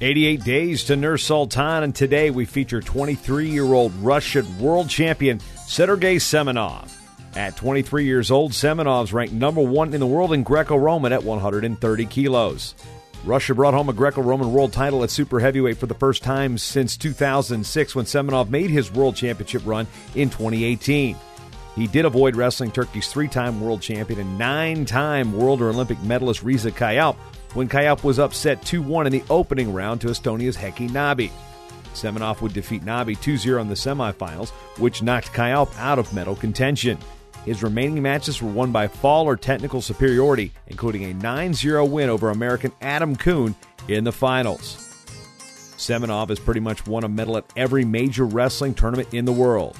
88 days to Nur Sultan, and today we feature 23 year old Russian world champion Sergey Semenov. At 23 years old, Semenov's ranked number one in the world in Greco Roman at 130 kilos. Russia brought home a Greco Roman world title at super heavyweight for the first time since 2006 when Semenov made his world championship run in 2018. He did avoid wrestling Turkey's three time world champion and nine time world or Olympic medalist Riza Kayaalp when Kayaalp was upset 2 1 in the opening round to Estonia's Heiki Nabi. Semenov would defeat Nabi 2 0 in the semifinals, which knocked Kayaalp out of medal contention. His remaining matches were won by fall or technical superiority, including a 9 0 win over American Adam Coon in the finals. Semenov has pretty much won a medal at every major wrestling tournament in the world.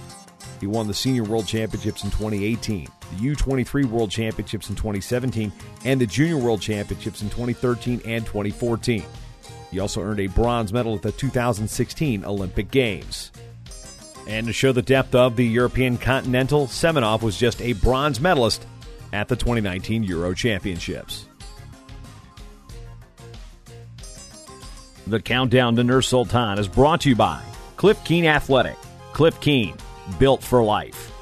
He won the Senior World Championships in 2018, the U23 World Championships in 2017, and the Junior World Championships in 2013 and 2014. He also earned a bronze medal at the 2016 Olympic Games. And to show the depth of the European Continental, Semenov was just a bronze medalist at the 2019 Euro Championships. The countdown to Nur Sultan is brought to you by Cliff Keen Athletic. Cliff Keen, built for life.